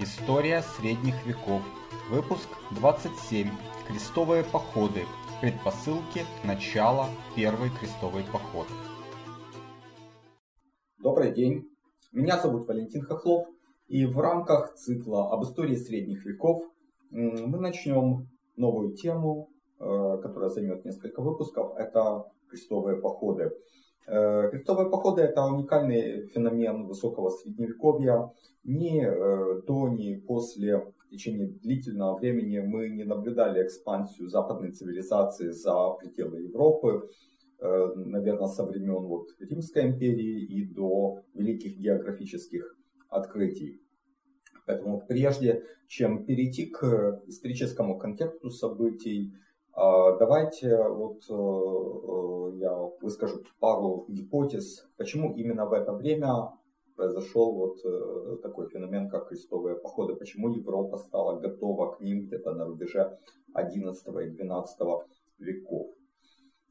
История средних веков. Выпуск 27. Крестовые походы. Предпосылки начала Первый крестовый поход. Добрый день. Меня зовут Валентин Хохлов. И в рамках цикла об истории средних веков мы начнем новую тему, э, которая займет несколько выпусков. Это крестовые походы. Э, крестовые походы это уникальный феномен высокого средневековья. Ни э, до, ни после в течение длительного времени мы не наблюдали экспансию западной цивилизации за пределы Европы, э, наверное, со времен вот Римской империи и до великих географических открытий. Поэтому прежде чем перейти к историческому контексту событий, давайте вот э, э, я выскажу пару гипотез, почему именно в это время произошел вот э, такой феномен, как крестовые походы, почему Европа стала готова к ним где-то на рубеже 11 и 12 веков.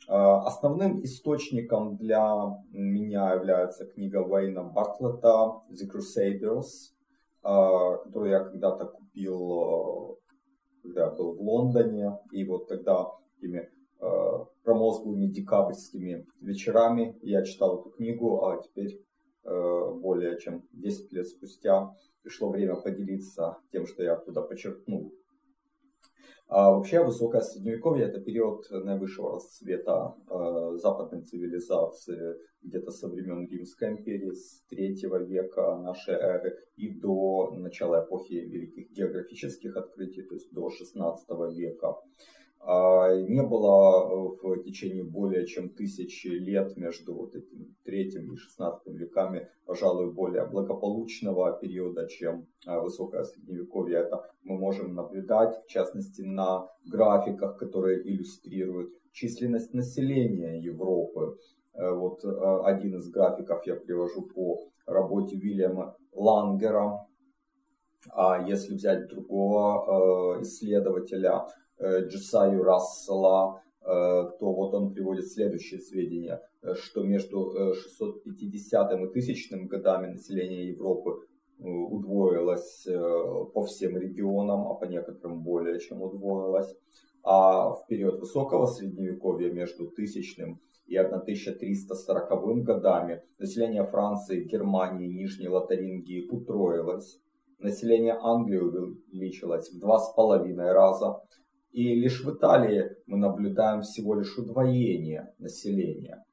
А, основным источником для меня является книга Уэйна Бартлета «The Crusaders», а, которую я когда-то купил когда был в Лондоне, и вот тогда этими э, промозглыми декабрьскими вечерами я читал эту книгу, а теперь э, более чем 10 лет спустя пришло время поделиться тем, что я оттуда подчеркнул. А вообще высокое средневековье это период наивысшего расцвета э, западной цивилизации, где-то со времен Римской империи, с третьего века нашей эры и до начала эпохи великих географических открытий, то есть до 16 века. А, не было в течение более чем тысячи лет между вот этим третьим и шестнадцатым веками, пожалуй, более благополучного периода, чем а, высокое средневековье. Это мы можем наблюдать, в частности, на графиках, которые иллюстрируют численность населения Европы. Э, вот э, один из графиков я привожу по работе Вильяма Лангера. А если взять другого э, исследователя, Джесаю Рассела, то вот он приводит следующие сведения, что между 650 и 1000 годами население Европы удвоилось по всем регионам, а по некоторым более чем удвоилось. А в период высокого средневековья между 1000 и 1340 годами население Франции, Германии, Нижней Лотарингии утроилось, население Англии увеличилось в два с половиной раза, и лишь в Италии мы наблюдаем всего лишь удвоение населения.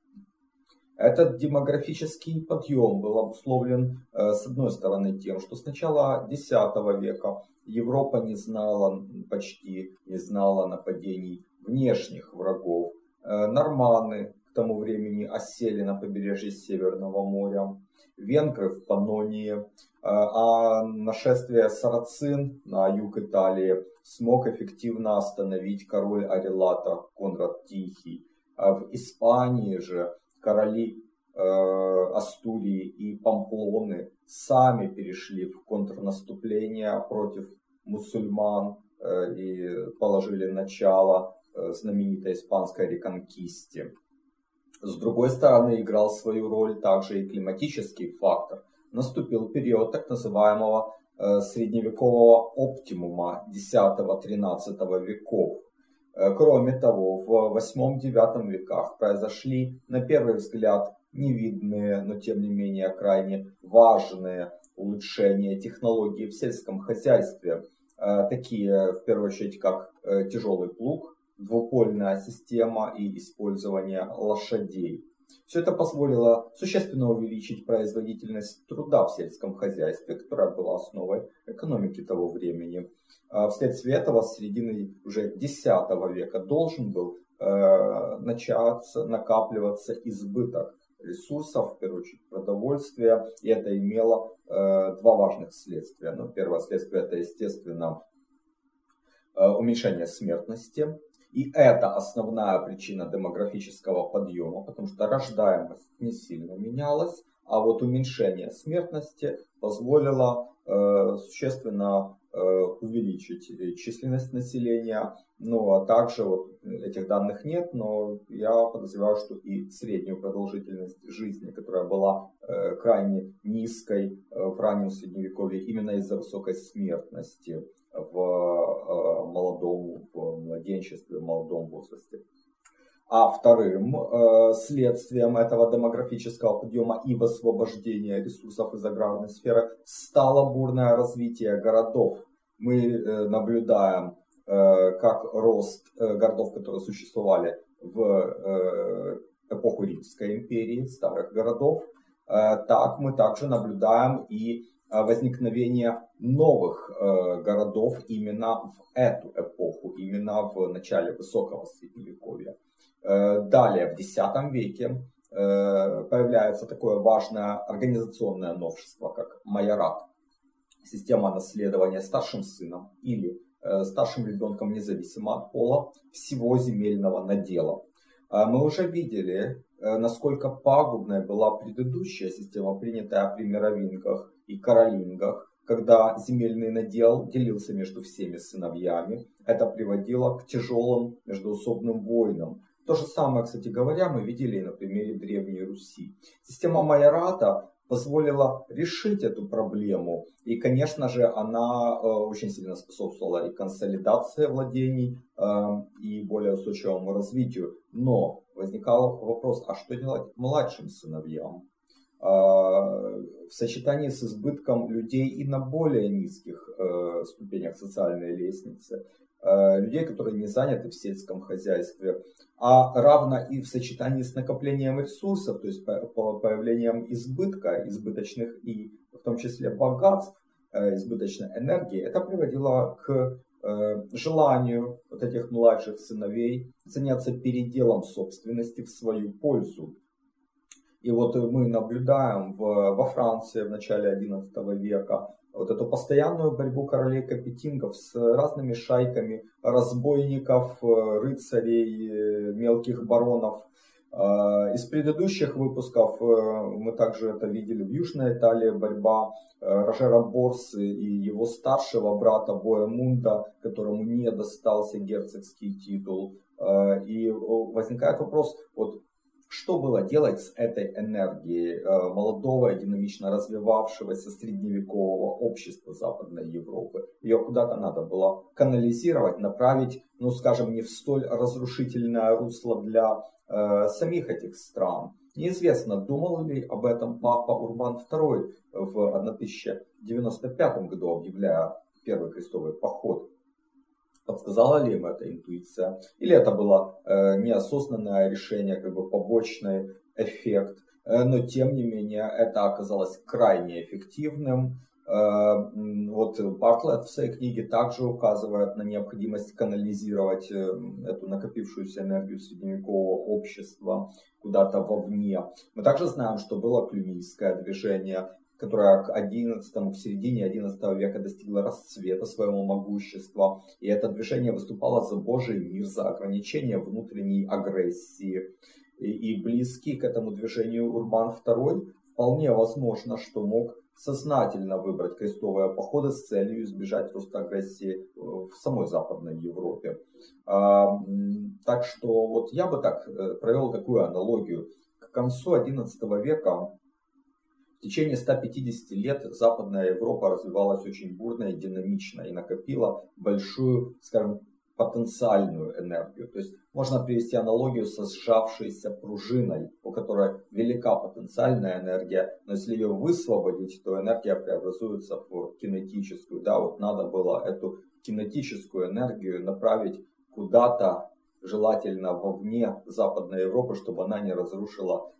Этот демографический подъем был обусловлен, э, с одной стороны, тем, что с начала X века Европа не знала, почти не знала нападений внешних врагов. Э, норманы, тому времени осели на побережье Северного моря, венгры в Панонии, э, а нашествие сарацин на юг Италии смог эффективно остановить король Арелата Конрад Тихий. А в Испании же короли э, Астурии и Памплоны сами перешли в контрнаступление против мусульман э, и положили начало знаменитой испанской реконкисте. С другой стороны, играл свою роль также и климатический фактор. Наступил период так называемого э, средневекового оптимума X-XIII веков. Э, кроме того, в 8-9 веках произошли, на первый взгляд, невидные, но тем не менее крайне важные улучшения технологий в сельском хозяйстве, э, такие в первую очередь как тяжелый плуг, двупольная система и использование лошадей. Все это позволило существенно увеличить производительность труда в сельском хозяйстве, которая была основой экономики того времени. А вследствие этого с середины уже X века должен был э, начаться накапливаться избыток ресурсов, в первую очередь продовольствия, и это имело э, два важных следствия. Ну, первое следствие это, естественно, э, уменьшение смертности, и это основная причина демографического подъема, потому что рождаемость не сильно менялась, а вот уменьшение смертности позволило э, существенно увеличить численность населения, ну а также вот этих данных нет, но я подозреваю, что и среднюю продолжительность жизни, которая была крайне низкой в раннем средневековье именно из-за высокой смертности в молодом, в младенчестве, в молодом возрасте. А вторым э, следствием этого демографического подъема и высвобождения ресурсов из аграрной сферы стало бурное развитие городов. Мы э, наблюдаем, э, как рост э, городов, которые существовали в э, эпоху Римской империи, старых городов, э, так мы также наблюдаем и возникновение новых э, городов именно в эту эпоху, именно в начале высокого средневековья. Э, далее, в X веке э, появляется такое важное организационное новшество, как майорат. Система наследования старшим сыном или старшим ребенком, независимо от пола, всего земельного надела. Мы уже видели, насколько пагубной была предыдущая система, принятая при мировингах и каролингах, когда земельный надел делился между всеми сыновьями. Это приводило к тяжелым междуусобным войнам, то же самое, кстати говоря, мы видели на примере Древней Руси. Система майората позволила решить эту проблему. И, конечно же, она э, очень сильно способствовала и консолидации владений, э, и более устойчивому развитию. Но возникал вопрос, а что делать младшим сыновьям? Э, в сочетании с избытком людей и на более низких э, ступенях социальной лестницы. Э, людей, которые не заняты в сельском хозяйстве, а равно и в сочетании с накоплением ресурсов, то есть появлением избытка, избыточных и в том числе богатств, избыточной энергии, это приводило к желанию вот этих младших сыновей заняться переделом собственности в свою пользу. И вот мы наблюдаем в, во Франции в начале XI века вот эту постоянную борьбу королей капетингов с разными шайками разбойников, э, рыцарей, э, мелких баронов. А, из предыдущих выпусков э, мы также это видели в Южной Италии, борьба Рожера Борсы и его старшего брата Боемунда, которому не достался герцогский титул. И возникает вопрос, вот что было делать с этой энергией э, молодого, динамично развивавшегося средневекового общества Западной Европы? Ее куда-то надо было канализировать, направить, ну скажем, не в столь разрушительное русло для э, самих этих стран. Неизвестно, думал ли об этом папа Урбан II в 1095 году, объявляя первый крестовый поход Подсказала ли им эта интуиция? Или это было э, неосознанное решение, как бы побочный эффект? Э, но тем не менее это оказалось крайне эффективным. Э, вот Бартлетт в своей книге также указывает на необходимость канализировать э, эту накопившуюся энергию средневекового общества куда-то вовне. Мы также знаем, что было клюмийское движение, которая к 11 к середине 11 века достигла расцвета своего могущества. И это движение выступало за Божий мир, за ограничение внутренней агрессии. И, и близкий к этому движению Урбан II вполне возможно, что мог сознательно выбрать крестовые походы с целью избежать роста агрессии в самой Западной Европе. А, так что вот я бы так э, провел такую аналогию. К концу XI века в течение 150 лет Западная Европа развивалась очень бурно и динамично и накопила большую, скажем, потенциальную энергию. То есть можно привести аналогию со сжавшейся пружиной, у которой велика потенциальная энергия, но если ее высвободить, то энергия преобразуется в кинетическую. Да, вот надо было эту кинетическую энергию направить куда-то, желательно вовне Западной Европы, чтобы она не разрушила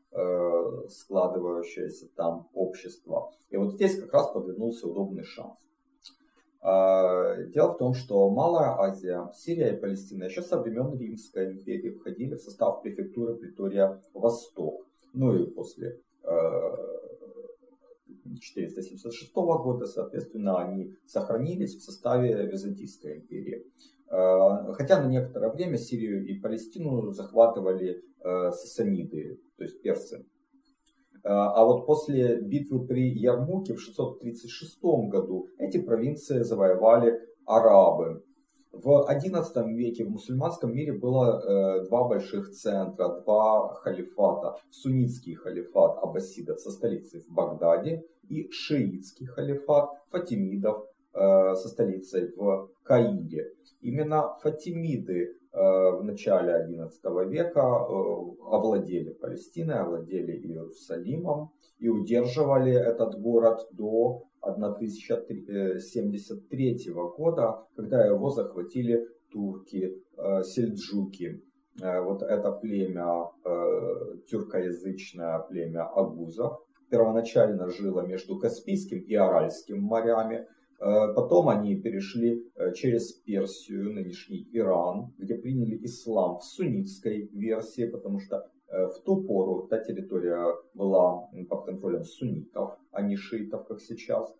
складывающееся там общество. И вот здесь как раз подвернулся удобный шанс. Э, дело в том, что Малая Азия, Сирия и Палестина еще со времен Римской империи входили в состав префектуры Притория Восток. Ну и после 476 э, года, соответственно, они сохранились в составе Византийской империи. Хотя на некоторое время Сирию и Палестину захватывали сасаниды, то есть персы. А вот после битвы при Ярмуке в 636 году эти провинции завоевали арабы. В XI веке в мусульманском мире было э, два больших центра, два халифата. Суннитский халифат аббасидов со столицей в Багдаде и шиитский халифат фатимидов э, со столицей в Каире. Именно фатимиды э, в начале XI века э, овладели Палестиной, овладели Иерусалимом и удерживали этот город до 1073 года, когда его захватили турки, э, сельджуки. Э, вот это племя, э, тюркоязычное племя агузов, первоначально жило между Каспийским и Аральским морями, Потом они перешли через Персию, нынешний Иран, где приняли ислам в суннитской версии, потому что в ту пору та территория была под контролем суннитов, а не шиитов, как сейчас.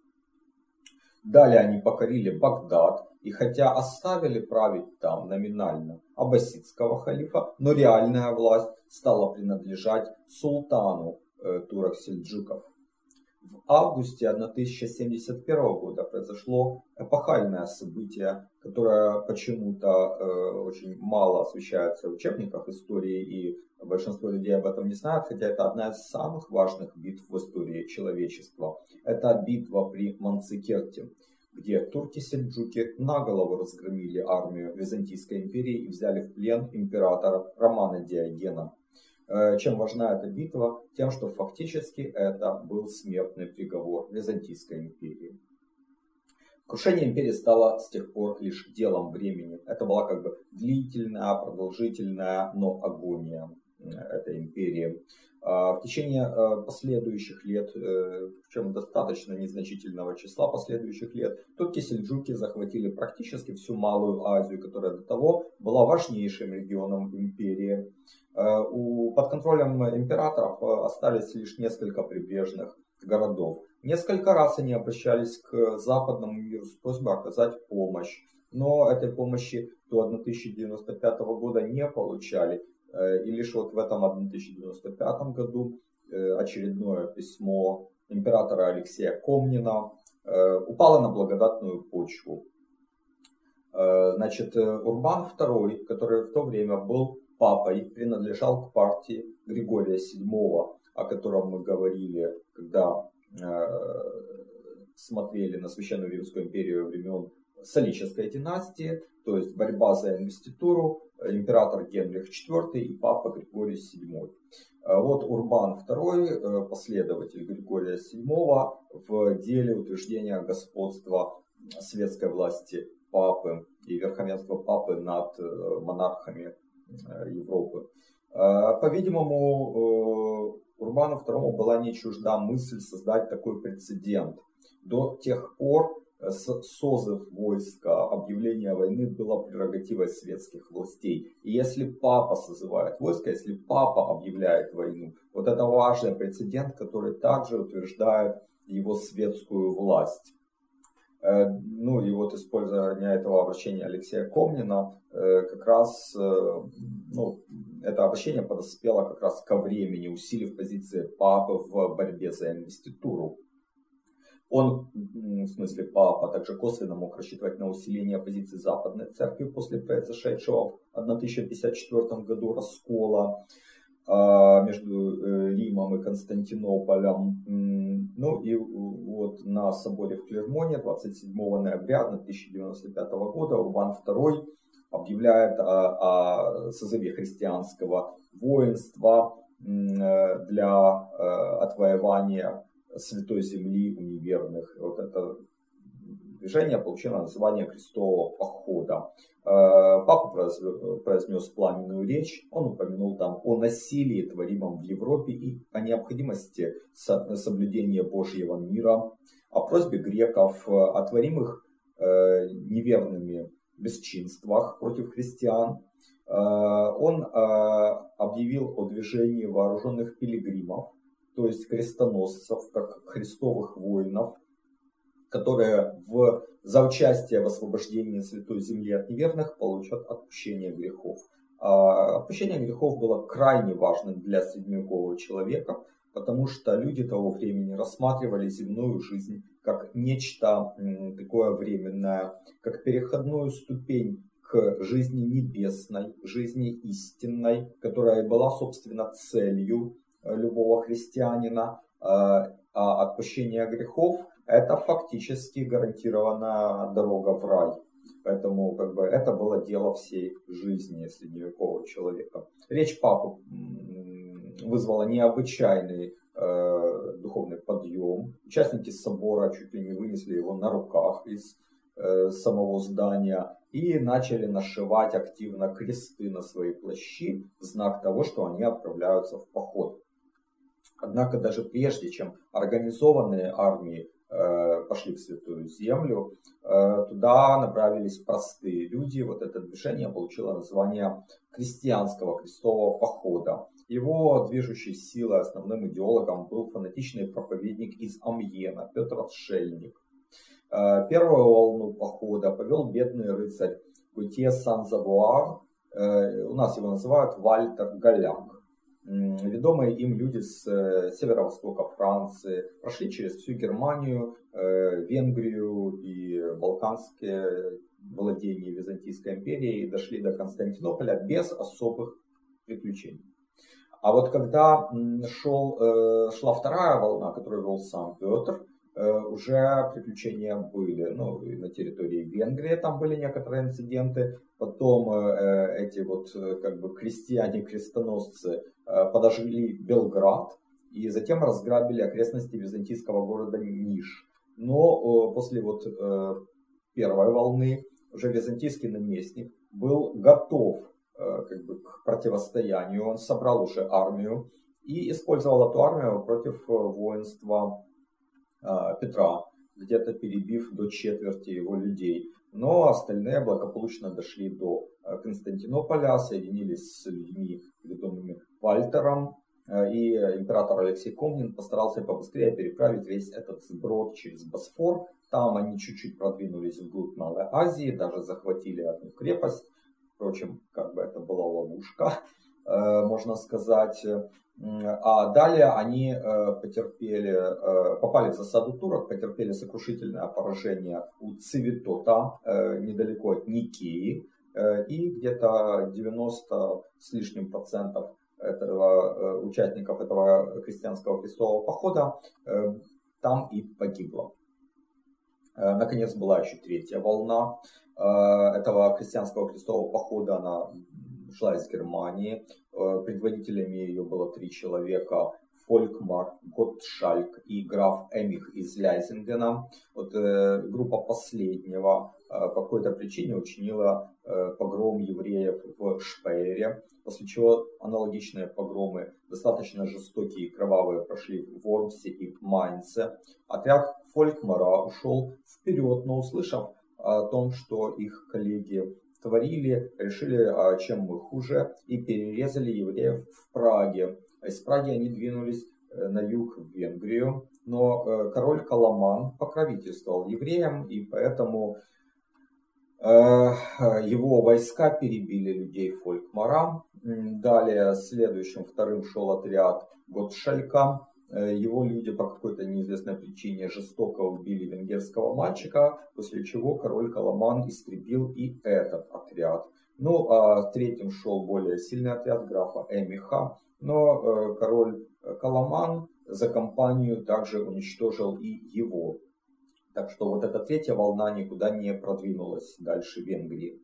Далее они покорили Багдад, и хотя оставили править там номинально аббасидского халифа, но реальная власть стала принадлежать султану э, турок-сельджуков. В августе 1071 года произошло эпохальное событие, которое почему-то э, очень мало освещается в учебниках истории, и большинство людей об этом не знают, хотя это одна из самых важных битв в истории человечества. Это битва при Манцикерте, где турки-сельджуки наголову разгромили армию Византийской империи и взяли в плен императора Романа Диогена. Э, чем важна эта битва? Тем, что фактически это был смертный приговор Византийской империи. Крушение империи стало с тех пор лишь делом времени. Это была как бы длительная, продолжительная, но агония э, этой империи. А, в течение э, последующих лет, причем достаточно незначительного числа последующих лет, турки-сельджуки захватили практически всю Малую Азию, которая до того была важнейшим регионом империи. Э, у, под контролем императоров э, остались лишь несколько прибрежных городов. Несколько раз они обращались к западному миру с просьбой оказать помощь, но этой помощи до 1095 года не получали. Э, и лишь вот в этом 1095 году очередное письмо императора Алексея Комнина упало на благодатную почву. Значит, Урбан II, который в то время был папой принадлежал к партии Григория VII, о котором мы говорили, когда э, смотрели на Священную Римскую империю времен Солической династии, то есть борьба за инвеституру, император Генрих IV и папа Григорий VII. Э, вот Урбан II, э, последователь Григория VII, в деле утверждения господства светской власти папы и верховенства папы над монархами Европы. Э, по-видимому, э, Урбану II была не чужда мысль создать такой прецедент. До тех пор созыв войска, объявление войны было прерогативой светских властей. И если папа созывает войско, если папа объявляет войну, вот это важный прецедент, который также утверждает его светскую власть. Э, ну и вот использование этого обращения Алексея Комнина, э, как раз э, ну, это обращение подоспело как раз ко времени, усилив позиции папы в борьбе за инвеституру. Он, в смысле папа, также косвенно мог рассчитывать на усиление позиции Западной Церкви после произошедшего в 1054 году раскола. А, между э, Римом и Константинополем. Ну и вот на соборе в Клермоне 27 ноября 1095 года Урбан II объявляет о, о созыве христианского воинства э, для э, отвоевания Святой Земли у неверных. Вот это движение получило название крестового похода. Э, папа произнес пламенную речь, он упомянул там о насилии, творимом в Европе и о необходимости соблюдения Божьего мира, о просьбе греков, о творимых э, неверными бесчинствах против христиан. Э, он объявил о движении вооруженных пилигримов, то есть крестоносцев, как христовых воинов, которые в, за участие в освобождении Святой Земли от неверных получат отпущение грехов. А отпущение грехов было крайне важным для средневекового человека, потому что люди того времени рассматривали земную жизнь как нечто такое временное, как переходную ступень к жизни небесной, жизни истинной, которая была, собственно, целью э, любого христианина, э, а отпущение грехов – это фактически гарантированная дорога в рай. Поэтому как бы, это было дело всей жизни средневекового человека. Речь папы вызвала необычайный э, духовный подъем. Участники собора чуть ли не вынесли его на руках из э, самого здания и начали нашивать активно кресты на свои плащи в знак того, что они отправляются в поход. Однако даже прежде, чем организованные армии пошли в Святую Землю, э, туда направились простые люди. Вот это движение получило название крестьянского крестового похода. Его движущей силой, основным идеологом был фанатичный проповедник из Амьена Петр Отшельник. Э, первую волну похода повел бедный рыцарь Гутье Сан-Завуар, у нас его называют Вальтер Голяк. Ведомые им люди с э, северо-востока Франции прошли через всю Германию, э, Венгрию и Балканские владения Византийской империи и дошли до Константинополя без особых приключений. А вот когда шел, э, шла вторая волна, которую вел сам Петр, уже приключения были. Ну, на территории Венгрии там были некоторые инциденты. Потом э, эти вот э, как бы крестьяне-крестоносцы подожгли Белград и затем разграбили окрестности византийского города Ниш. Но после вот первой волны уже византийский наместник был готов как бы, к противостоянию. Он собрал уже армию и использовал эту армию против воинства Петра, где-то перебив до четверти его людей. Но остальные благополучно дошли до а, Константинополя, соединились с людьми, ведомыми Вальтером, а, и император Алексей Комнин постарался побыстрее переправить весь этот сброд через Босфор. Там они чуть-чуть продвинулись вглубь Малой Азии, даже захватили одну крепость. Впрочем, как бы это была ловушка, можно сказать. А далее они э, потерпели, э, попали в засаду турок, потерпели сокрушительное поражение у Цивитота, э, недалеко от Никеи, и где-то 90 с лишним процентов этого, участников этого крестьянского крестового похода там и погибло. Наконец была еще третья волна этого крестьянского крестового похода, она шла из Германии. Э, предводителями ее было три человека. Фолькмар, Готтшальк и граф Эмих из Ляйзингена. Вот э, группа последнего э, по какой-то причине учинила э, погром евреев в Шпейре, после чего аналогичные погромы, достаточно жестокие и кровавые, прошли в Вормсе и Майнце. Отряд Фолькмара ушел вперед, но услышав о том, что их коллеги творили, решили, а, чем мы хуже, и перерезали евреев в Праге. Из Праги они двинулись э, на юг в Венгрию, но э, король Каламан покровительствовал евреям, и поэтому э, его войска перебили людей Фолькмара. Далее следующим вторым шел отряд Готшалька, Э, его люди по какой-то неизвестной причине жестоко убили венгерского мальчика, после чего король Каламан истребил и этот отряд. Ну, а третьим шел более сильный отряд графа Эмиха, но э, король Каламан за компанию также уничтожил и его. Так что вот эта третья волна никуда не продвинулась дальше Венгрии.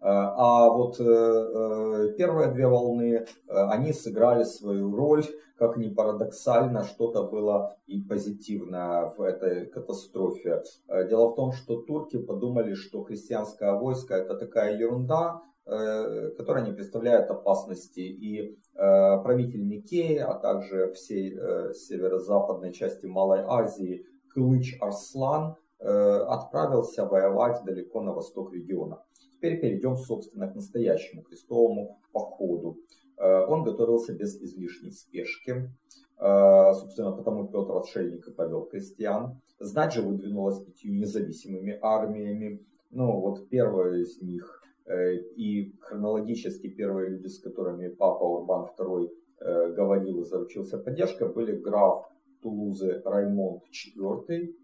Э, а вот э, э, первые две волны, они сыграли свою роль, как ни парадоксально, что-то было и позитивное в этой катастрофе. Дело в том, что турки подумали, что христианское войско это такая ерунда, которая не представляет опасности. И правитель Никеи, а также всей северо-западной части Малой Азии, Кылыч Арслан, отправился воевать далеко на восток региона. Теперь перейдем, собственно, к настоящему крестовому походу. Э, он готовился без излишней спешки. Э, собственно, потому Петр Отшельник и повел крестьян. Знать же выдвинулась пятью независимыми армиями. Ну, вот первая из них э, и хронологически первые люди, с которыми папа Урбан II говорил и заручился поддержкой, были граф Тулузы Раймонд IV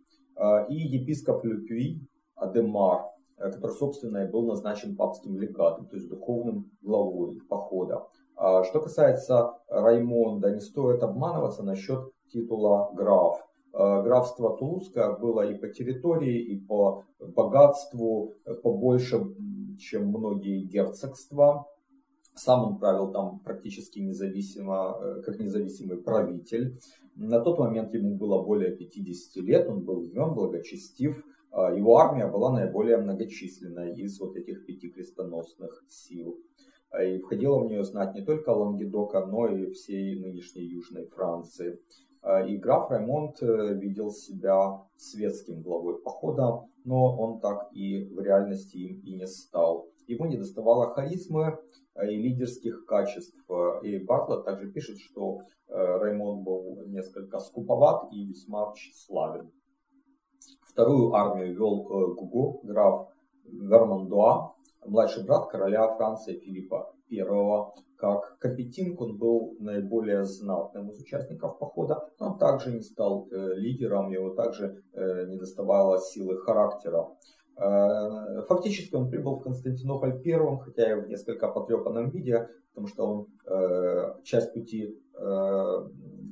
и епископ Люпюи Адемар, который, собственно, и был назначен папским легатом, то есть духовным главой похода. Что касается Раймонда, не стоит обманываться насчет титула граф. Э, графство Тулузское было и по территории, и по богатству побольше, чем многие герцогства. Сам он правил там практически независимо, э, как независимый правитель. На тот момент ему было более 50 лет, он был умен, благочестив. Его армия была наиболее многочисленной из вот этих пяти крестоносных сил. И входила в нее знать не только Лангедока, но и всей нынешней Южной Франции. А, и граф Раймонд э, видел себя светским главой похода, но он так и в реальности им и не стал. Ему не доставало харизмы э, и лидерских качеств. И Бартлett также пишет, что э, Раймонд был несколько скуповат и весьма тщеславен. Вторую армию вел Гуго, граф Вермандуа, младший брат короля Франции Филиппа I. Как Капетинг он был наиболее знатным из участников похода, но также не стал э, лидером, его также э, не доставало силы характера. Э, фактически он прибыл в Константинополь первым, хотя и в несколько потрепанном виде, потому что он часть пути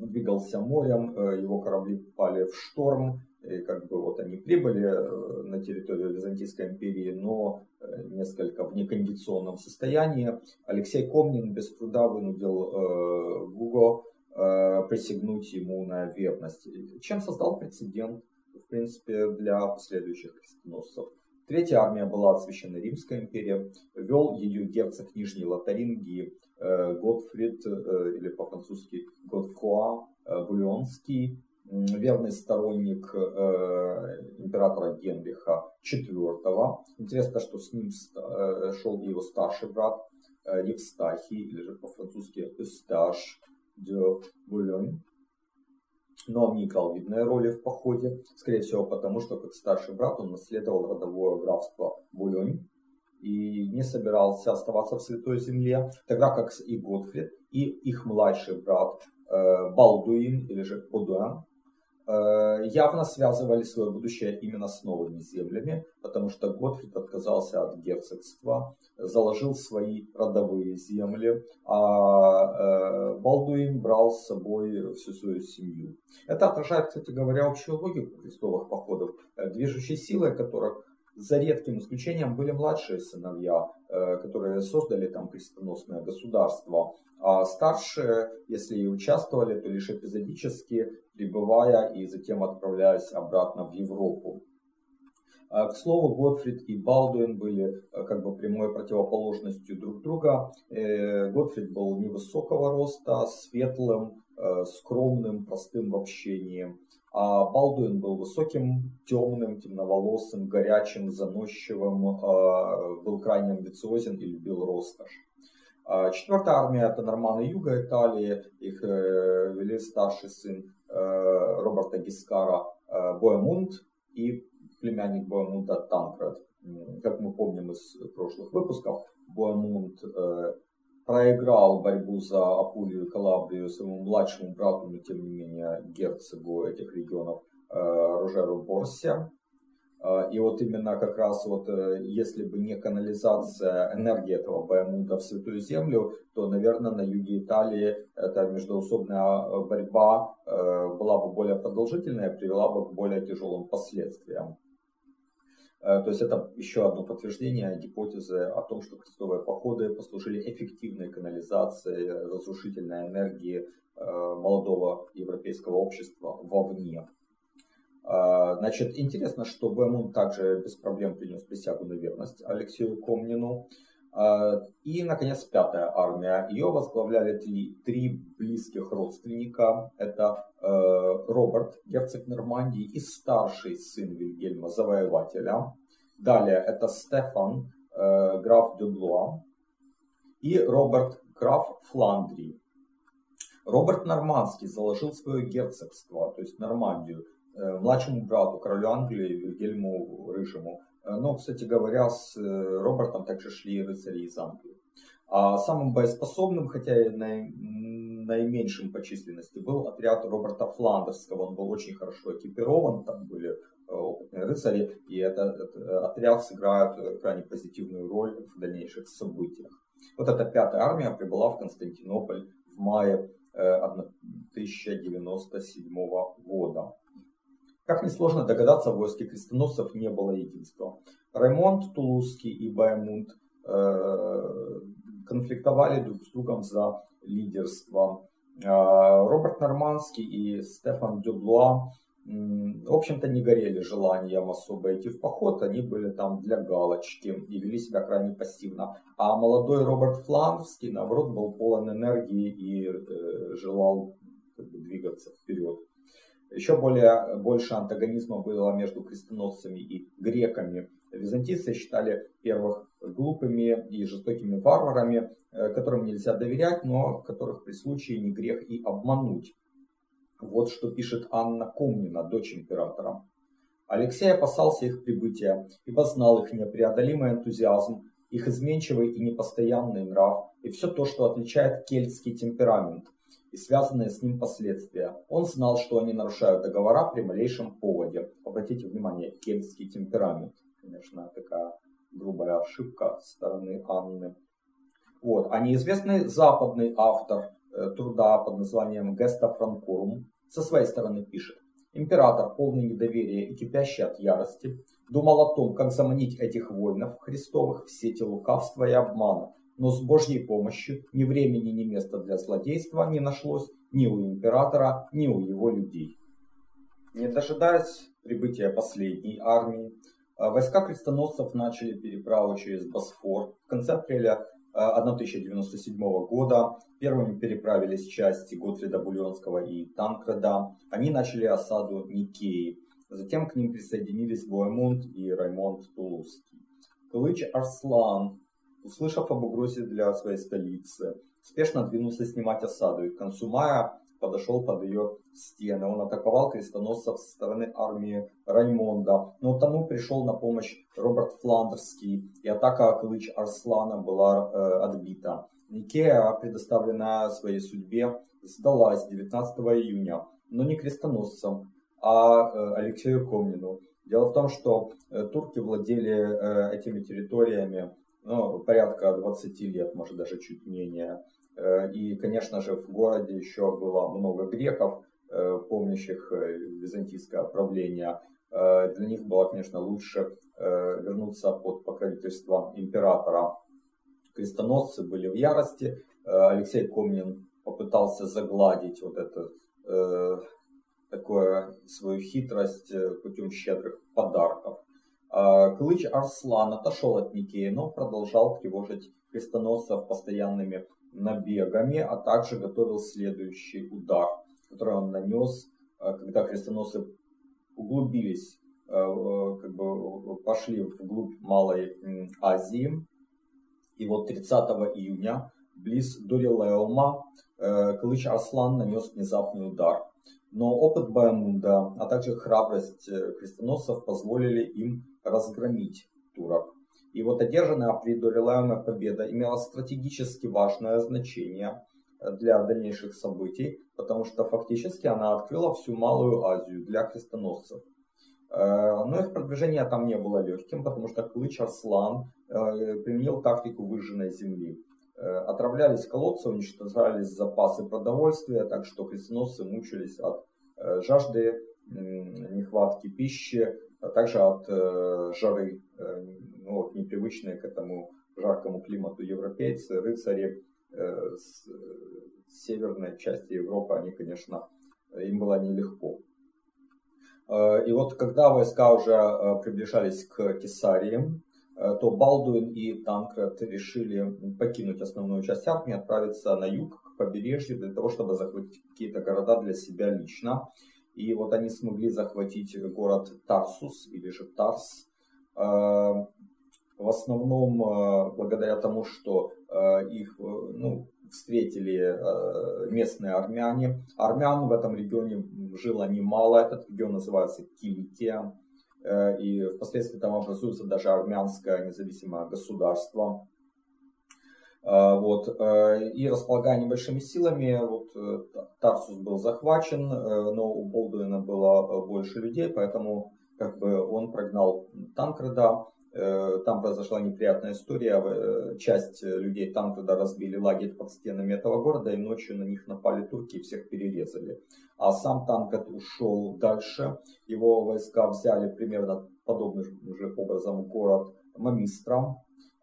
двигался морем, его корабли попали в шторм, и как бы вот они прибыли э, на территорию Византийской империи, но э, несколько в некондиционном состоянии. Алексей Комнин без труда вынудил э, Гуго присягнуть ему на верность, чем создал прецедент, в принципе, для последующих крестоносцев. Третья армия была от Священной Римской империи, вел ее герцог Нижней Лотарингии Готфрид, или по-французски Готфруа э, верный сторонник э, императора Генриха IV. Интересно, что с ним э, шел его старший брат э, Евстахий, или же по-французски Эсташ де Булонь. Но он не играл видной роли в походе, скорее всего потому, что как старший брат он наследовал родовое графство Булонь и не собирался оставаться в Святой Земле, тогда как и Готфрид, и их младший брат Балдуин, или же Бодуан, Э, явно связывали свое будущее именно с новыми землями, потому что Готфрид отказался от герцогства, заложил свои родовые земли, а э, Балдуин брал с собой всю свою семью. Это отражает, кстати говоря, общую логику крестовых походов, э, движущей силой которых за редким исключением были младшие сыновья, которые создали там крестоносное государство. А старшие, если и участвовали, то лишь эпизодически прибывая и затем отправляясь обратно в Европу. А, к слову, Готфрид и Балдуин были а, как бы прямой противоположностью друг друга. Э, Готфрид был невысокого роста, светлым, э, скромным, простым в общении. А Балдуин был высоким, темным, темноволосым, горячим, заносчивым, а, был крайне амбициозен и любил роскошь. Четвертая армия это норманы юга Италии, их э, вели старший сын Э, Роберта Гискара э, Боемунд и племянник Боемунда Танкред. Как мы помним из прошлых выпусков, Боемунд проиграл борьбу за Апулию и Калабрию своему младшему брату, но тем не менее герцогу этих регионов Рожеру Борсе. А, и вот именно как раз вот, э, если бы не канализация энергии этого Баймута в Святую Землю, то, наверное, на юге Италии эта междоусобная а, борьба э, была бы более продолжительная, привела бы к более тяжелым последствиям. Э, то есть это еще одно подтверждение гипотезы о том, что крестовые походы послужили эффективной канализацией разрушительной энергии молодого европейского общества вовне. А, значит, интересно, что Бэмун также без проблем принес присягу на верность Алексею Комнину. А, и, наконец, пятая армия. Ее возглавляли три, три близких родственника. Это э, Роберт, герцог Нормандии, и старший сын Вильгельма, завоевателя. Далее это Стефан, э, граф Дюблуа, и Роберт, граф Фландрии. Роберт Нормандский заложил свое герцогство, то есть Нормандию, Э, младшему брату, королю Англии Вильгельму Рыжему. Э, но, кстати говоря, с э, Робертом также шли рыцари из Англии. А самым боеспособным, хотя и наименьшим по численности был отряд Роберта Фландерского. Он был очень хорошо экипирован, там были э, опытные рыцари, и этот, этот отряд сыграет крайне позитивную роль в дальнейших событиях. Вот эта пятая армия прибыла в Константинополь в мае 1097 года. Как несложно догадаться, в войске крестоносцев не было единства. Раймонд Тулузский и Баймунд э, конфликтовали друг с другом за лидерство. Э, Роберт Нормандский и Стефан Дюблуа в общем-то, не горели желанием особо идти в поход, они были там для галочки и вели себя крайне пассивно. А молодой Роберт Фландерский, наоборот, был полон энергии и э, желал как бы, двигаться вперед. Еще более, больше антагонизма было между крестоносцами и греками. Византийцы считали первых глупыми и жестокими варварами, э, которым нельзя доверять, но которых при случае не грех и обмануть. Вот что пишет Анна Комнина, дочь императора. Алексей опасался их прибытия, ибо знал их непреодолимый энтузиазм, их изменчивый и непостоянный нрав, и все то, что отличает кельтский темперамент, и связанные с ним последствия. Он знал, что они нарушают договора при малейшем поводе. Обратите внимание, кельтский темперамент. Конечно, такая грубая ошибка со стороны Анны. Вот. А неизвестный западный автор Э, труда под названием «Геста Франкорум» со своей стороны пишет. Император, полный недоверия и кипящий от ярости, думал о том, как заманить этих воинов христовых в сети лукавства и обмана, но с Божьей помощью ни времени, ни места для злодейства не нашлось ни у императора, ни у его людей. Не дожидаясь прибытия последней армии, э, войска крестоносцев начали переправу через Босфор. В конце апреля 1097 года. Первыми переправились части Готфрида Бульонского и Танкреда. Они начали осаду Никеи. Затем к ним присоединились Боемунд и Раймонд Тулузский. Кылыч Арслан, услышав об угрозе для своей столицы, спешно двинулся снимать осаду и к концу мая подошел под ее стены. Он атаковал крестоносцев со стороны армии Раймонда, но тому пришел на помощь Роберт Фландерский, и атака Клыч Арслана была э, отбита. Никея, предоставленная своей судьбе, сдалась 19 июня, но не крестоносцам, а э, Алексею Комнину. Дело в том, что э, турки владели э, этими территориями ну, порядка 20 лет, может даже чуть менее. Э, и, конечно же, в городе еще было много греков, э, помнящих э, византийское правление. Для них было, конечно, лучше вернуться под покровительство императора. Крестоносцы были в ярости. Алексей Комнин попытался загладить вот это такое свою хитрость путем щедрых подарков. Клыч Арслан отошел от Никеи, но продолжал тревожить крестоносцев постоянными набегами, а также готовил следующий удар, который он нанес, э, когда крестоносцы углубились, э, как бы пошли вглубь Малой Азии. И вот 30 июня близ Дурилеума э, Клыч Арслан нанес внезапный удар. Но опыт Баймунда, а также храбрость крестоносцев позволили им разгромить турок. И вот одержанная при Дорилайме победа имела стратегически важное значение для дальнейших событий, потому что фактически она открыла всю Малую Азию для крестоносцев. Э, но их продвижение там не было легким, потому что Клыч Арслан э, применил тактику выжженной земли. Э, отравлялись колодцы, уничтожались запасы продовольствия, так что крестоносцы мучились от жажды, нехватки пищи, а также от жары ну, вот, непривычные к этому жаркому климату европейцы, рыцари э, с, с северной части Европы, они, конечно, им было нелегко. Э, и вот когда войска уже э, приближались к Кесарии, э, то Балдуин и Танкред решили покинуть основную часть армии, отправиться на юг, к побережью, для того, чтобы захватить какие-то города для себя лично. И вот они смогли захватить город Тарсус, или же Тарс, в основном э, благодаря тому, что э, их э, ну, встретили местные армяне. Армян в этом регионе жило немало, этот регион называется Киликия, и впоследствии там образуется даже армянское независимое государство. Вот, и располагая небольшими силами, вот, Тарсус был захвачен, но у Болдуина было больше людей, поэтому как бы он прогнал Танкреда, Э, там произошла неприятная история. Э, часть людей там тогда разбили лагерь под стенами этого города, и ночью на них напали турки и всех перерезали. А сам Танкет ушел дальше. Его войска взяли примерно подобным же образом город Мамистра.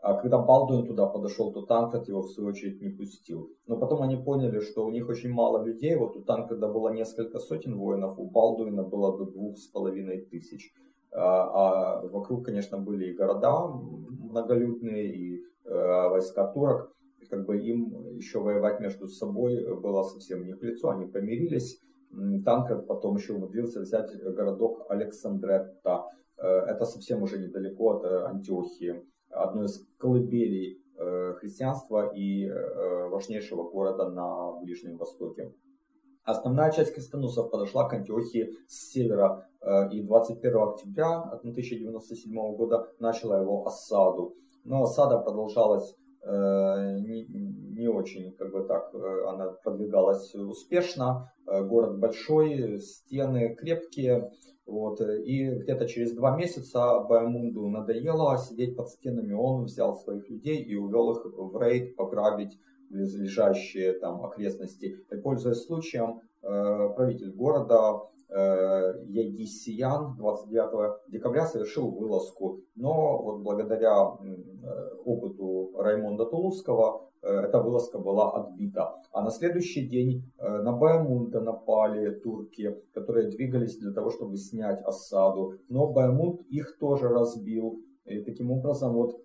А когда Балдуин туда подошел, то Танкет его в свою очередь не пустил. Но потом они поняли, что у них очень мало людей. Вот у Танкета было несколько сотен воинов, у Балдуина было до двух с половиной тысяч. А, а вокруг, конечно, были и города многолюдные, и э, войска турок. Как бы им еще воевать между собой было совсем не к лицу, они помирились. Танкер потом еще умудрился взять городок Александретта. Э, это совсем уже недалеко от э, Антиохии, одной из колыбелей христианства и важнейшего города на Ближнем Востоке. Основная часть крестоносцев подошла к Антиохии с севера э, и 21 октября 1097 года начала его осаду. Но осада продолжалась э, не, не очень, как бы так, э, она продвигалась успешно. Город большой, стены крепкие. Вот, и где-то через два месяца Баймунду надоело сидеть под стенами. Он взял своих людей и увел их в рейд пограбить близлежащие там окрестности. И, пользуясь случаем, э, правитель города э, Ягисиян 29 декабря совершил вылазку, но вот благодаря э, опыту Раймонда Тулузского эта вылазка была отбита. А на следующий день на Баймунда напали турки, которые двигались для того, чтобы снять осаду. Но Баймунд их тоже разбил. И таким образом вот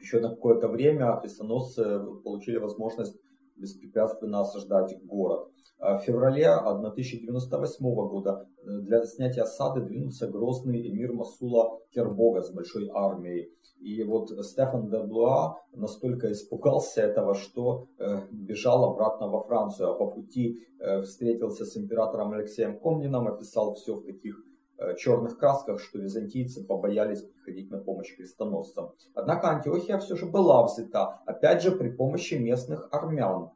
еще на какое-то время крестоносцы получили возможность беспрепятственно осаждать город. А в феврале 1098 года э, для снятия осады двинулся грозный эмир Масула Кербога с большой армией. И вот Стефан де Блуа настолько испугался этого, что э, бежал обратно во Францию, а по пути э, встретился с императором Алексеем Комнином, описал все в таких черных красках, что византийцы побоялись приходить на помощь крестоносцам. Однако Антиохия все же была взята, опять же при помощи местных армян.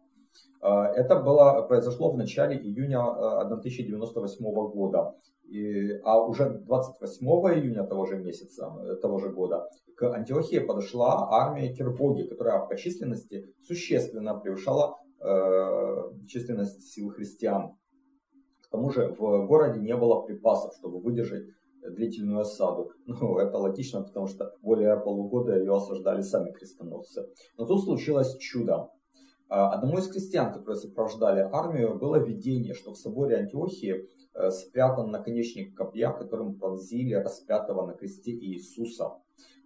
Э, это было, произошло в начале июня 1098 э, года. И, а уже 28 июня того же месяца, того же года, к Антиохии подошла армия Кирбоги, которая по численности существенно превышала э, численность сил христиан. К тому же в городе не было припасов, чтобы выдержать длительную осаду. Ну, это логично, потому что более полугода ее осаждали сами крестоносцы. Но тут случилось чудо. А, одному из крестьян, которые сопровождали армию, было видение, что в соборе Антиохии э, спрятан наконечник копья, которым пронзили распятого на кресте Иисуса.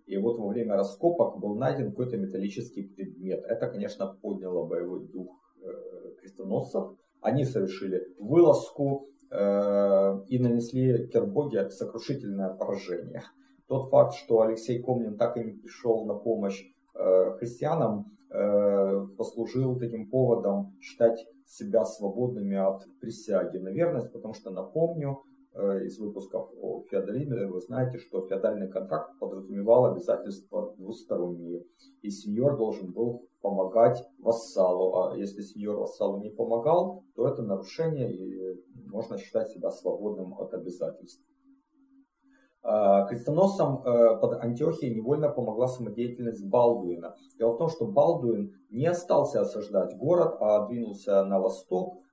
И вот во время раскопок был найден какой-то металлический предмет. Это, конечно, подняло боевой дух э, крестоносцев. Они совершили вылазку э, и нанесли Кербоге сокрушительное поражение. Тот факт, что Алексей Комнин так и не пришел на помощь э, христианам, э, послужил таким поводом считать себя свободными от присяги на верность, потому что, напомню, из выпусков о феодализме, вы знаете, что феодальный контракт подразумевал обязательства двусторонние, и сеньор должен был помогать вассалу. А если сеньор вассалу не помогал, то это нарушение и можно считать себя свободным от обязательств. А, крестоносцам э, под Антиохией невольно помогла самодеятельность Балдуина. Дело в том, что Балдуин не остался осаждать город, а двинулся на восток э,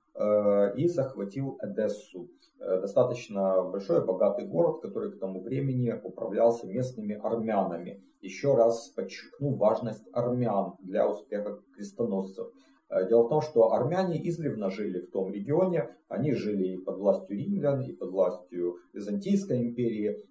и захватил Эдессу. Э, достаточно большой богатый город, который к тому времени управлялся местными армянами. Еще раз подчеркну важность армян для успеха крестоносцев. Э, дело в том, что армяне издревно жили в том регионе, они жили и под властью римлян, и под властью Византийской империи.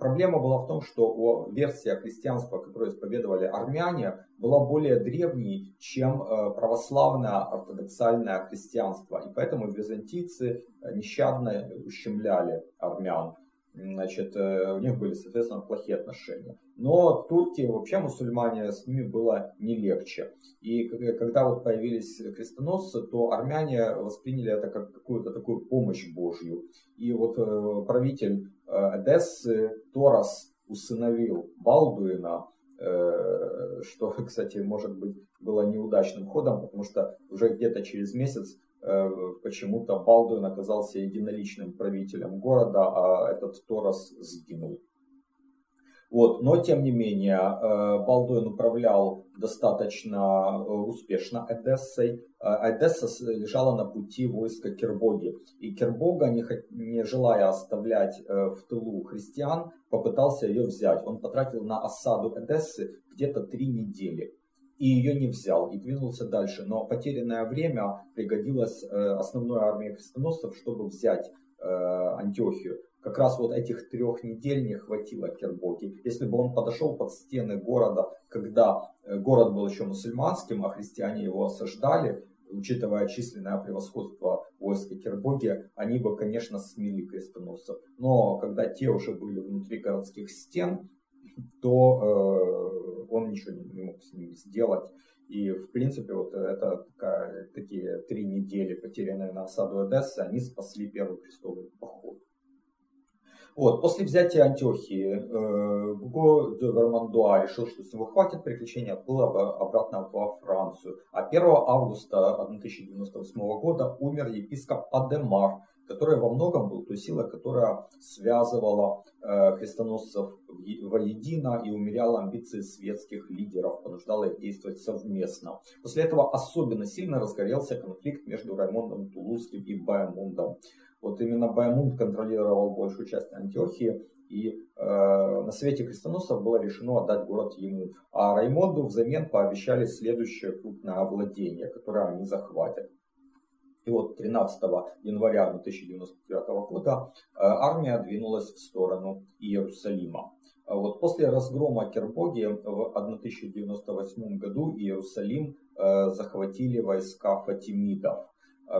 Проблема была в том, что версия христианства, которую исповедовали армяне, была более древней, чем э, православное ортодоксальное христианство. И поэтому византийцы э, нещадно ущемляли армян. Значит, э, у них были, соответственно, плохие отношения. Но турки, вообще мусульмане, с ними было не легче. И когда вот появились крестоносцы, то армяне восприняли это как какую-то такую помощь Божью. И вот правитель Эдессы Торос усыновил Балдуина, что, кстати, может быть, было неудачным ходом, потому что уже где-то через месяц почему-то Балдуин оказался единоличным правителем города, а этот Торос сгинул. Вот. Но, тем не менее, э, Балдуин управлял достаточно э, успешно Эдессой. Э, Эдесса лежала на пути войска Кербоги. И Кербога, не желая оставлять в тылу христиан, попытался ее взять. Он потратил на осаду Эдессы где-то три недели. И ее не взял, и двинулся дальше. Но потерянное время пригодилось основной армии крестоносцев, чтобы взять Антиохию как раз вот этих трех недель не хватило Кербоги. Если бы он подошел под стены города, когда э, город был еще мусульманским, а христиане его осаждали, учитывая численное превосходство войска Кербоги, они бы, конечно, смели крестоносцев. Но когда те уже были внутри городских стен, то э, он ничего не, мог с ними сделать. И, в принципе, вот это такая, такие три недели, потерянные на осаду Одессы, они спасли первый крестовый поход. Вот. После взятия Антиохии э, Гуго де Вермандуа решил, что с него хватит приключений, отплыл обратно во Францию. А 1 августа 1098 года умер епископ Адемар, который во многом был той силой, которая связывала э, крестоносцев воедино и умеряла амбиции светских лидеров, понуждала их действовать совместно. После этого особенно сильно разгорелся конфликт между Раймондом Тулузским и Баймундом. Вот именно Баймунд контролировал большую часть Антиохии, и э, на Совете крестоносцев было решено отдать город ему. А Раймонду взамен пообещали следующее крупное владение, которое они захватят. И вот 13 января 1099 года э, армия двинулась в сторону Иерусалима. А вот после разгрома Кербоги в 1098 году Иерусалим э, захватили войска фатимидов.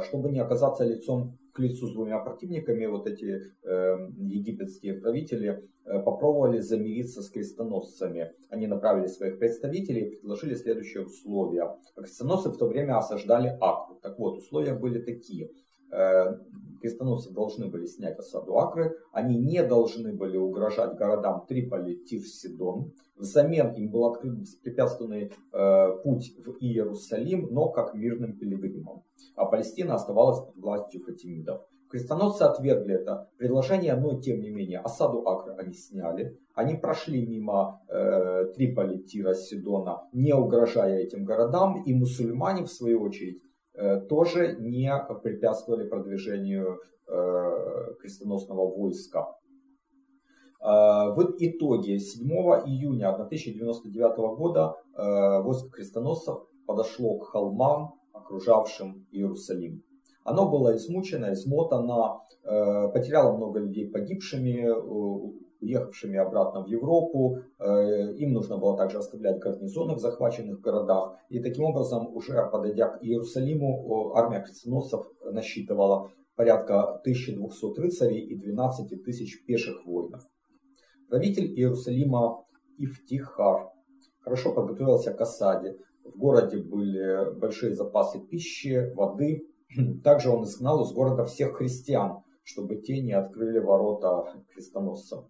Чтобы не оказаться лицом к лицу с двумя противниками, вот эти э, египетские правители э, попробовали замириться с крестоносцами. Они направили своих представителей и предложили следующие условия. Крестоносцы в то время осаждали Акру. Так вот, условия были такие. Э, крестоносцы должны были снять осаду Акры, они не должны были угрожать городам Триполи, Тирс, Сидон. Взамен им был открыт беспрепятственный э, путь в Иерусалим, но как мирным пилигримам. А Палестина оставалась под властью фатимидов. Крестоносцы отвергли это предложение, но тем не менее осаду Акры они сняли. Они прошли мимо э, Триполи, Тира, Сидона, не угрожая этим городам. И мусульмане, в свою очередь, Э, тоже не препятствовали продвижению э, крестоносного войска. Э, в итоге 7 июня 1099 года войско крестоносцев подошло к холмам, окружавшим Иерусалим. Оно было измучено, измотано, потеряло много людей погибшими, уехавшими обратно в Европу. Э, им нужно было также оставлять гарнизоны в захваченных городах. И таким образом, уже подойдя к Иерусалиму, армия крестоносцев насчитывала порядка 1200 рыцарей и 12 тысяч пеших воинов. Правитель Иерусалима Ифтихар хорошо подготовился к осаде. В городе были большие запасы пищи, воды. Также он изгнал из города всех христиан, чтобы те не открыли ворота крестоносцам.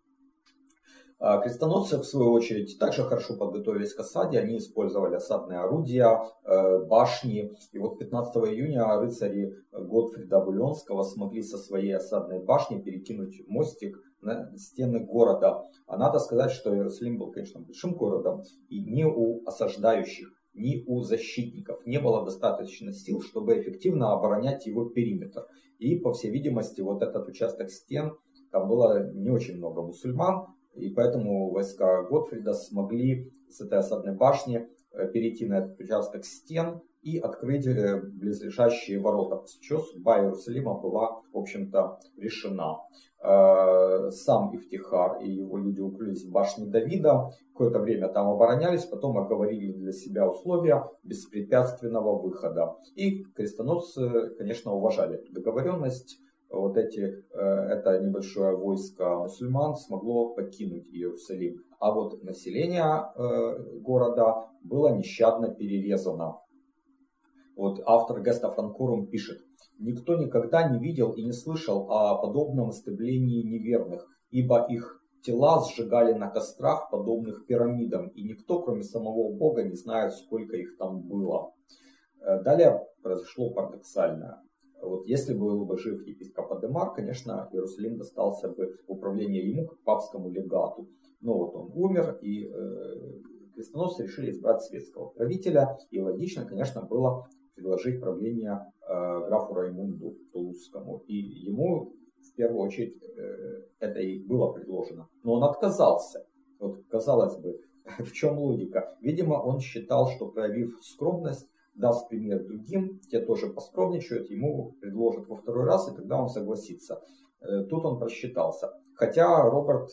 А крестоносцы, в свою очередь, также хорошо подготовились к осаде. Они использовали осадные орудия, э, башни. И вот 15 июня рыцари Готфрида Буленского смогли со своей осадной башни перекинуть мостик на стены города. А надо сказать, что Иерусалим был, конечно, большим городом. И ни у осаждающих, ни у защитников не было достаточно сил, чтобы эффективно оборонять его периметр. И, по всей видимости, вот этот участок стен, там было не очень много мусульман, и поэтому войска Готфрида смогли с этой осадной башни э, перейти на этот участок стен и открыть э, близлежащие ворота. После чего судьба Иерусалима была, в общем-то, решена. Э, сам Ифтихар и его люди укрылись в башне Давида, какое-то время там оборонялись, потом оговорили для себя условия беспрепятственного выхода. И крестоносцы, конечно, уважали эту договоренность, вот эти, э, это небольшое войско мусульман смогло покинуть Иерусалим. А вот население города было нещадно перерезано. Вот автор Геста Франкурум пишет, «Никто никогда не видел и не слышал о подобном истреблении неверных, ибо их тела сжигали на кострах, подобных пирамидам, и никто, кроме самого Бога, не знает, сколько их там было. Э, далее произошло парадоксальное. Вот если был бы жив епископ Адемар, конечно, Иерусалим достался бы в управление ему как папскому легату. Но вот он умер, и э, крестоносцы решили избрать светского правителя. И логично, конечно, было предложить правление э, графу Раймунду Тулузскому. И ему в первую очередь э, это и было предложено. Но он отказался. Вот, казалось бы, в чем логика? Видимо, он считал, что проявив скромность, даст пример другим, те тоже поскромничают, ему предложат во второй раз, и тогда он согласится. Э, тут он просчитался. Хотя Роберт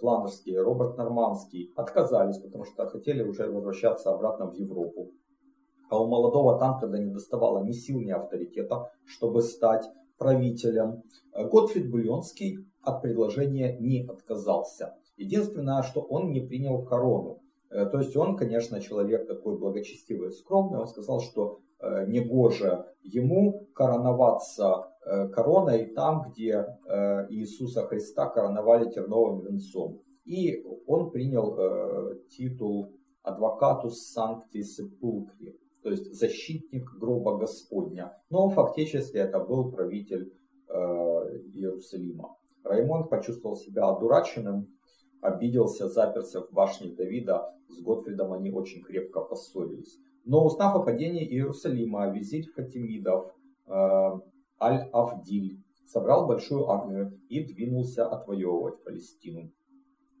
Фландерский, Роберт Нормандский отказались, потому что хотели уже возвращаться обратно в Европу. А у молодого Танкреда не доставало ни сил, ни авторитета, чтобы стать правителем. Готфрид Бульонский от предложения не отказался. Единственное, что он не принял корону. Э, то есть он, конечно, человек такой благочестивый и скромный. Он сказал, что э, негоже ему короноваться э, короной там, где Иисуса Христа короновали терновым венцом. И он принял титул адвокатус санкти сепулкри, то есть защитник гроба Господня. Но фактически это был правитель Иерусалима. Раймонд почувствовал себя одураченным, обиделся, заперся в башне Давида. С Готфридом они очень крепко поссорились. Но узнав о падении Иерусалима, визирь Фатимидов э, Аль-Авдиль собрал большую армию и двинулся отвоевывать Палестину.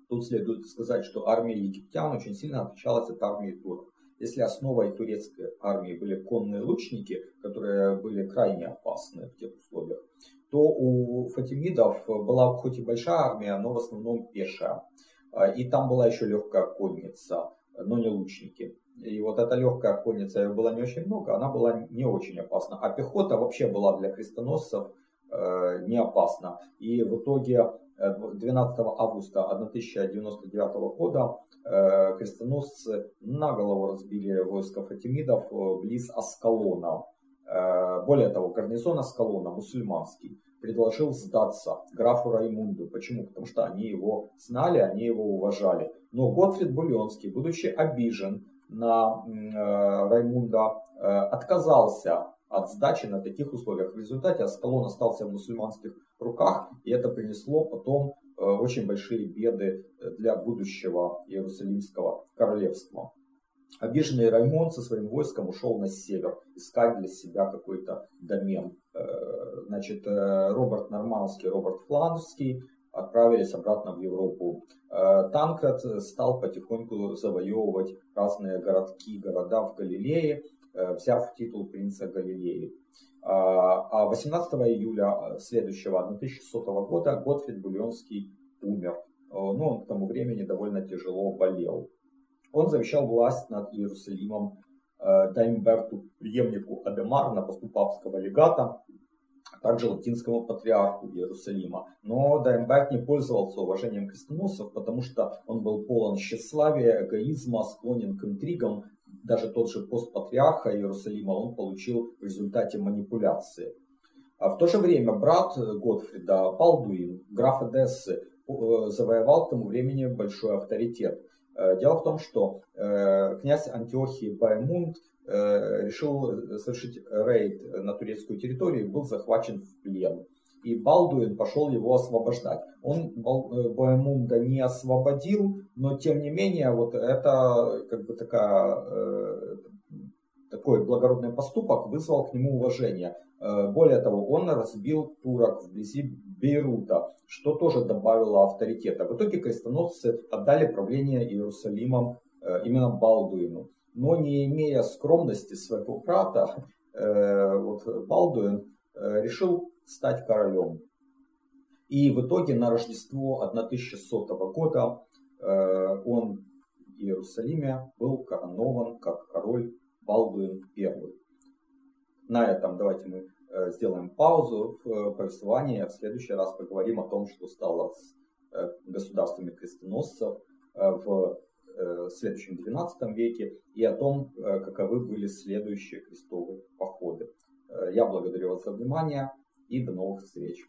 Тут следует сказать, что армия египтян очень сильно отличалась от армии турок. Если основой турецкой армии были конные лучники, которые были крайне опасны в тех условиях, то у фатимидов была хоть и большая армия, но в основном пешая. А, и там была еще легкая конница, но не лучники. И вот эта легкая конница, ее было не очень много, она была не очень опасна. А пехота вообще была для крестоносцев не опасна. И в итоге 12 э, августа 1099 года э, крестоносцы на голову разбили войско фатимидов близ Аскалона. Э, более того, гарнизон Аскалона, мусульманский, предложил сдаться графу Раймунду. Почему? Потому что они его знали, они его уважали. Но Готфрид Бульонский, будучи обижен на э, Раймунда, э, отказался от сдачи на таких условиях. В результате Аскалон остался в мусульманских руках, и это принесло потом очень большие беды для будущего Иерусалимского королевства. Обиженный Раймон со своим войском ушел на север, искать для себя какой-то домен. Э, значит, э, Роберт Нормандский, Роберт Фландерский отправились обратно в Европу. Э, Танкред стал потихоньку завоевывать разные городки, города в Галилее, взяв титул принца Галилеи. А 18 июля следующего 1100 года Готфрид Бульонский умер. Ну, он к тому времени довольно тяжело болел. Он завещал власть над Иерусалимом э, Даймберту, преемнику Адемар посту папского легата, а также латинскому патриарху Иерусалима. Но Даймберт не пользовался уважением крестоносцев, потому что он был полон тщеславия, эгоизма, склонен к интригам. Даже тот же пост патриарха Иерусалима он получил в результате манипуляции. А в то же время брат Готфрида, Балдуин, граф Эдессы, э, завоевал к тому времени большой авторитет. Э, дело в том, что э, князь Антиохий Баймунд э, решил совершить рейд на турецкую территорию и был захвачен в плен. И Балдуин пошел его освобождать. Он Баймунда не освободил, но тем не менее вот это как бы такая, такой благородный поступок вызвал к нему уважение. Более того, он разбил турок вблизи Бейрута, что тоже добавило авторитета. В итоге крестоносцы отдали правление Иерусалимом э, именно Балдуину. Но не имея скромности своего брата, э, вот Балдуин э, решил стать королем. И в итоге на Рождество 1100 года он в Иерусалиме был коронован как король Балдуин I. На этом давайте мы Э, сделаем паузу в э, повествовании, а в следующий раз поговорим о том, что стало с э, государствами крестоносцев в следующем XII веке и о том, каковы были следующие крестовые походы. Я благодарю вас за внимание и до новых встреч.